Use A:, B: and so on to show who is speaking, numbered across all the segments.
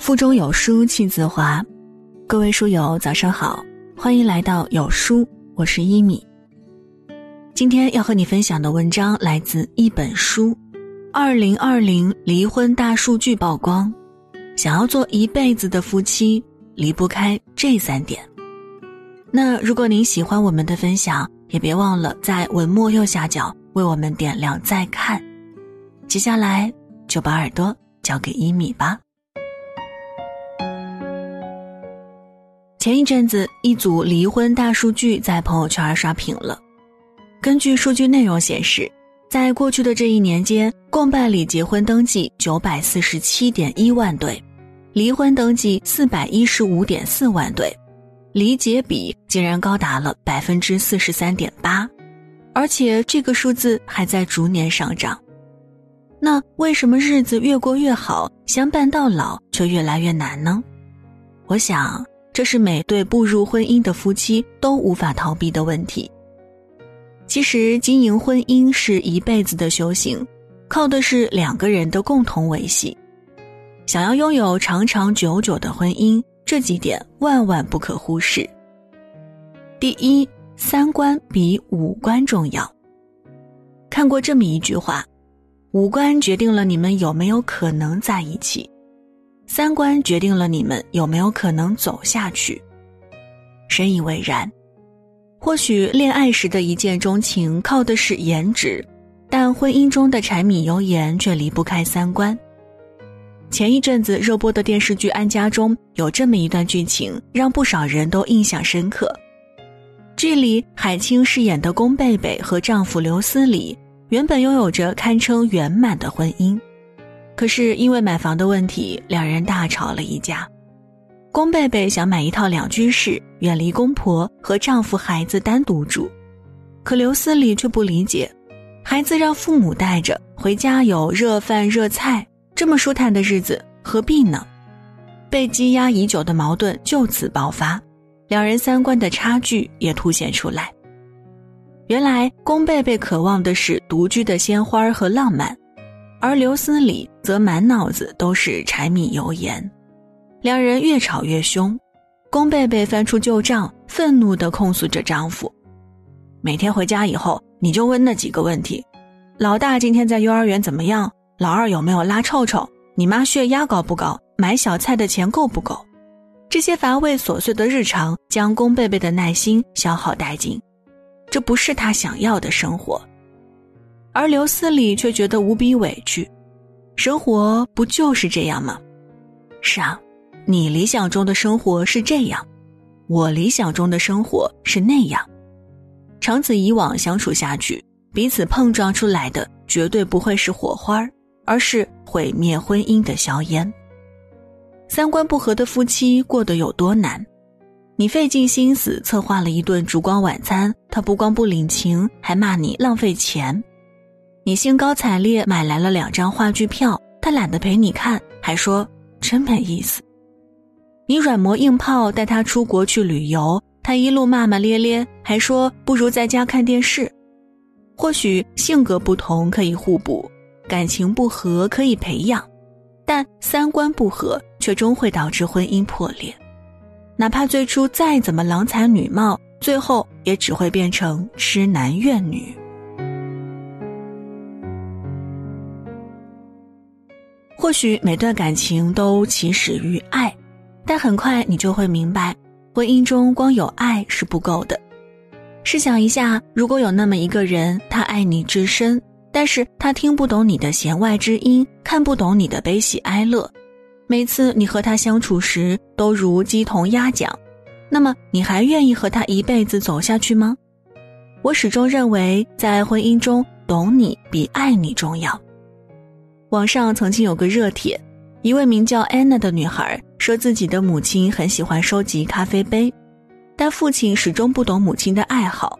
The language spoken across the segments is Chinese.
A: 腹中有书气自华，各位书友早上好，欢迎来到有书，我是一米。今天要和你分享的文章来自一本书，《二零二零离婚大数据曝光》，想要做一辈子的夫妻，离不开这三点。那如果您喜欢我们的分享，也别忘了在文末右下角为我们点亮再看。接下来就把耳朵交给一米吧。前一阵子，一组离婚大数据在朋友圈刷屏了。根据数据内容显示，在过去的这一年间，共办理结婚登记九百四十七点一万对，离婚登记四百一十五点四万对，离结比竟然高达了百分之四十三点八，而且这个数字还在逐年上涨。那为什么日子越过越好，相伴到老却越来越难呢？我想。这是每对步入婚姻的夫妻都无法逃避的问题。其实，经营婚姻是一辈子的修行，靠的是两个人的共同维系。想要拥有长长久久的婚姻，这几点万万不可忽视。第一，三观比五官重要。看过这么一句话：“五官决定了你们有没有可能在一起。”三观决定了你们有没有可能走下去。深以为然。或许恋爱时的一见钟情靠的是颜值，但婚姻中的柴米油盐却离不开三观。前一阵子热播的电视剧《安家》中有这么一段剧情，让不少人都印象深刻。剧里海清饰演的宫贝贝和丈夫刘思礼原本拥有着堪称圆满的婚姻。可是因为买房的问题，两人大吵了一架。龚贝贝想买一套两居室，远离公婆，和丈夫、孩子单独住。可刘思礼却不理解，孩子让父母带着，回家有热饭热菜，这么舒坦的日子何必呢？被积压已久的矛盾就此爆发，两人三观的差距也凸显出来。原来龚贝贝渴望的是独居的鲜花和浪漫。而刘思礼则满脑子都是柴米油盐，两人越吵越凶。宫贝贝翻出旧账，愤怒地控诉着丈夫：“每天回家以后，你就问那几个问题：老大今天在幼儿园怎么样？老二有没有拉臭臭？你妈血压高不高？买小菜的钱够不够？”这些乏味琐碎的日常将宫贝贝的耐心消耗殆尽，这不是他想要的生活。而刘思礼却觉得无比委屈，生活不就是这样吗？是啊，你理想中的生活是这样，我理想中的生活是那样。长此以往相处下去，彼此碰撞出来的绝对不会是火花，而是毁灭婚姻的硝烟。三观不合的夫妻过得有多难？你费尽心思策划了一顿烛光晚餐，他不光不领情，还骂你浪费钱。你兴高采烈买来了两张话剧票，他懒得陪你看，还说真没意思。你软磨硬泡带他出国去旅游，他一路骂骂咧咧，还说不如在家看电视。或许性格不同可以互补，感情不和可以培养，但三观不合却终会导致婚姻破裂。哪怕最初再怎么郎才女貌，最后也只会变成痴男怨女。或许每段感情都起始于爱，但很快你就会明白，婚姻中光有爱是不够的。试想一下，如果有那么一个人，他爱你至深，但是他听不懂你的弦外之音，看不懂你的悲喜哀乐，每次你和他相处时都如鸡同鸭讲，那么你还愿意和他一辈子走下去吗？我始终认为，在婚姻中，懂你比爱你重要。网上曾经有个热帖，一位名叫安娜的女孩说自己的母亲很喜欢收集咖啡杯，但父亲始终不懂母亲的爱好。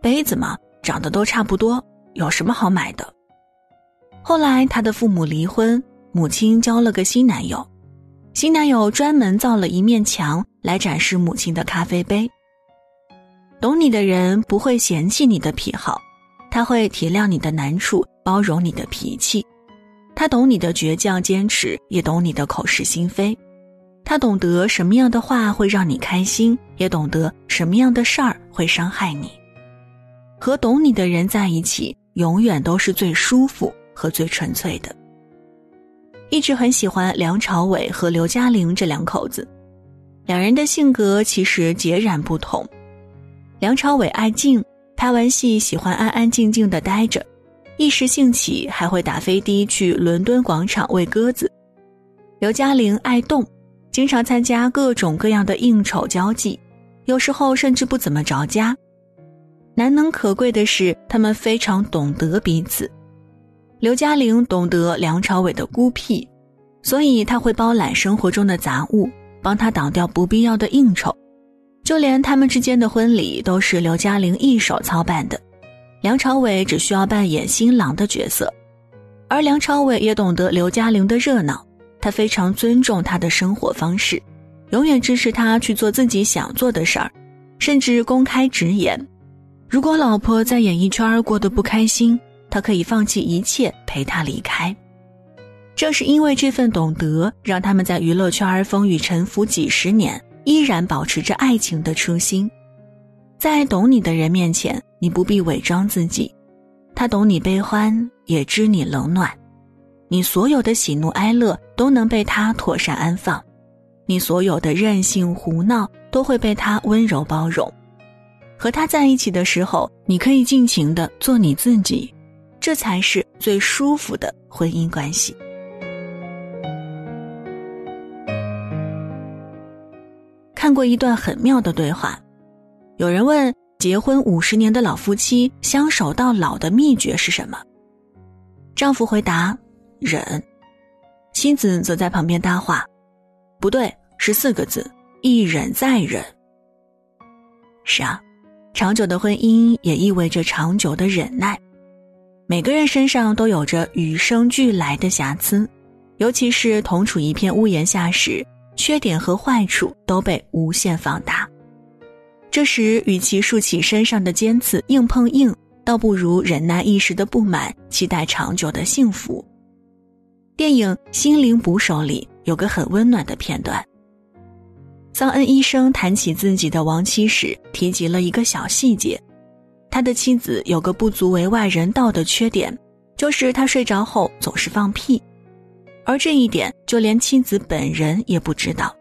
A: 杯子嘛，长得都差不多，有什么好买的？后来她的父母离婚，母亲交了个新男友，新男友专门造了一面墙来展示母亲的咖啡杯。懂你的人不会嫌弃你的癖好，他会体谅你的难处，包容你的脾气。他懂你的倔强坚持，也懂你的口是心非。他懂得什么样的话会让你开心，也懂得什么样的事儿会伤害你。和懂你的人在一起，永远都是最舒服和最纯粹的。一直很喜欢梁朝伟和刘嘉玲这两口子，两人的性格其实截然不同。梁朝伟爱静，拍完戏喜欢安安静静的待着，一时兴起还会打飞的去伦敦广场喂鸽子。刘嘉玲爱动。经常参加各种各样的应酬交际，有时候甚至不怎么着家。难能可贵的是，他们非常懂得彼此。刘嘉玲懂得梁朝伟的孤僻，所以他会包揽生活中的杂物，帮他挡掉不必要的应酬。就连他们之间的婚礼都是刘嘉玲一手操办的，梁朝伟只需要扮演新郎的角色，而梁朝伟也懂得刘嘉玲的热闹。他非常尊重她的生活方式，永远支持她去做自己想做的事儿，甚至公开直言：如果老婆在演艺圈过得不开心，他可以放弃一切陪她离开。正是因为这份懂得，让他们在娱乐圈风雨沉浮几十年，依然保持着爱情的初心。在懂你的人面前，你不必伪装自己，他懂你悲欢，也知你冷暖。你所有的喜怒哀乐都能被他妥善安放，你所有的任性胡闹都会被他温柔包容。和他在一起的时候，你可以尽情的做你自己，这才是最舒服的婚姻关系。看过一段很妙的对话，有人问：结婚五十年的老夫妻相守到老的秘诀是什么？丈夫回答。忍，妻子则在旁边搭话：“不对，是四个字，一忍再忍。”是啊，长久的婚姻也意味着长久的忍耐。每个人身上都有着与生俱来的瑕疵，尤其是同处一片屋檐下时，缺点和坏处都被无限放大。这时，与其竖起身上的尖刺硬碰硬，倒不如忍耐一时的不满，期待长久的幸福。电影《心灵捕手》里有个很温暖的片段。桑恩医生谈起自己的亡妻时，提及了一个小细节：他的妻子有个不足为外人道的缺点，就是他睡着后总是放屁，而这一点就连妻子本人也不知道。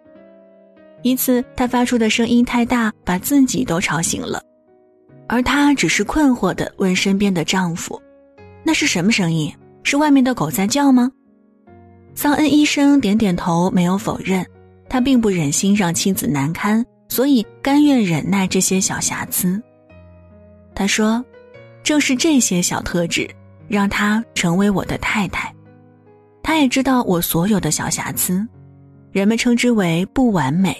A: 一次，他发出的声音太大，把自己都吵醒了，而她只是困惑地问身边的丈夫：“那是什么声音？是外面的狗在叫吗？”桑恩医生点点头，没有否认。他并不忍心让妻子难堪，所以甘愿忍耐这些小瑕疵。他说：“正是这些小特质，让她成为我的太太。他也知道我所有的小瑕疵，人们称之为不完美，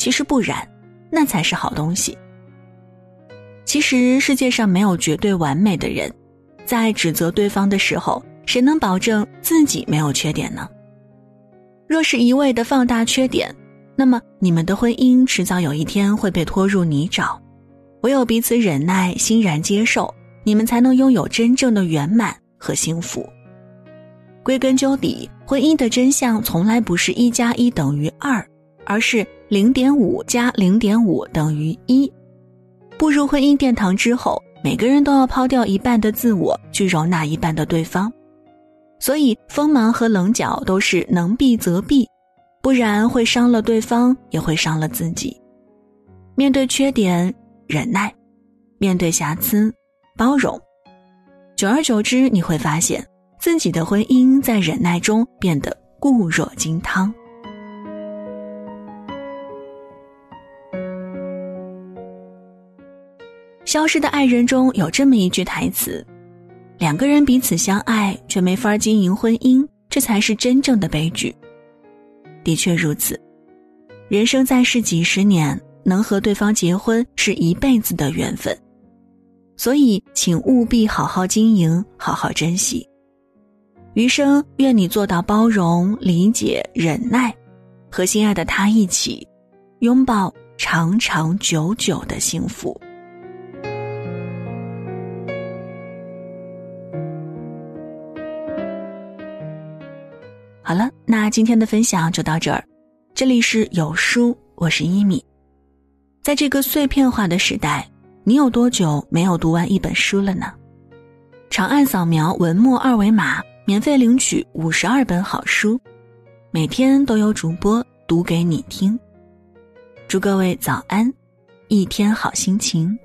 A: 其实不然，那才是好东西。其实世界上没有绝对完美的人，在指责对方的时候。”谁能保证自己没有缺点呢？若是一味的放大缺点，那么你们的婚姻迟早有一天会被拖入泥沼。唯有彼此忍耐、欣然接受，你们才能拥有真正的圆满和幸福。归根究底，婚姻的真相从来不是一加一等于二，而是零点五加零点五等于一。步入婚姻殿堂之后，每个人都要抛掉一半的自我，去容纳一半的对方。所以，锋芒和棱角都是能避则避，不然会伤了对方，也会伤了自己。面对缺点，忍耐；面对瑕疵，包容。久而久之，你会发现自己的婚姻在忍耐中变得固若金汤。《消失的爱人》中有这么一句台词。两个人彼此相爱，却没法经营婚姻，这才是真正的悲剧。的确如此，人生在世几十年，能和对方结婚是一辈子的缘分，所以请务必好好经营，好好珍惜。余生愿你做到包容、理解、忍耐，和心爱的他一起，拥抱长长久久的幸福。好了，那今天的分享就到这儿。这里是有书，我是一米。在这个碎片化的时代，你有多久没有读完一本书了呢？长按扫描文末二维码，免费领取五十二本好书，每天都有主播读给你听。祝各位早安，一天好心情。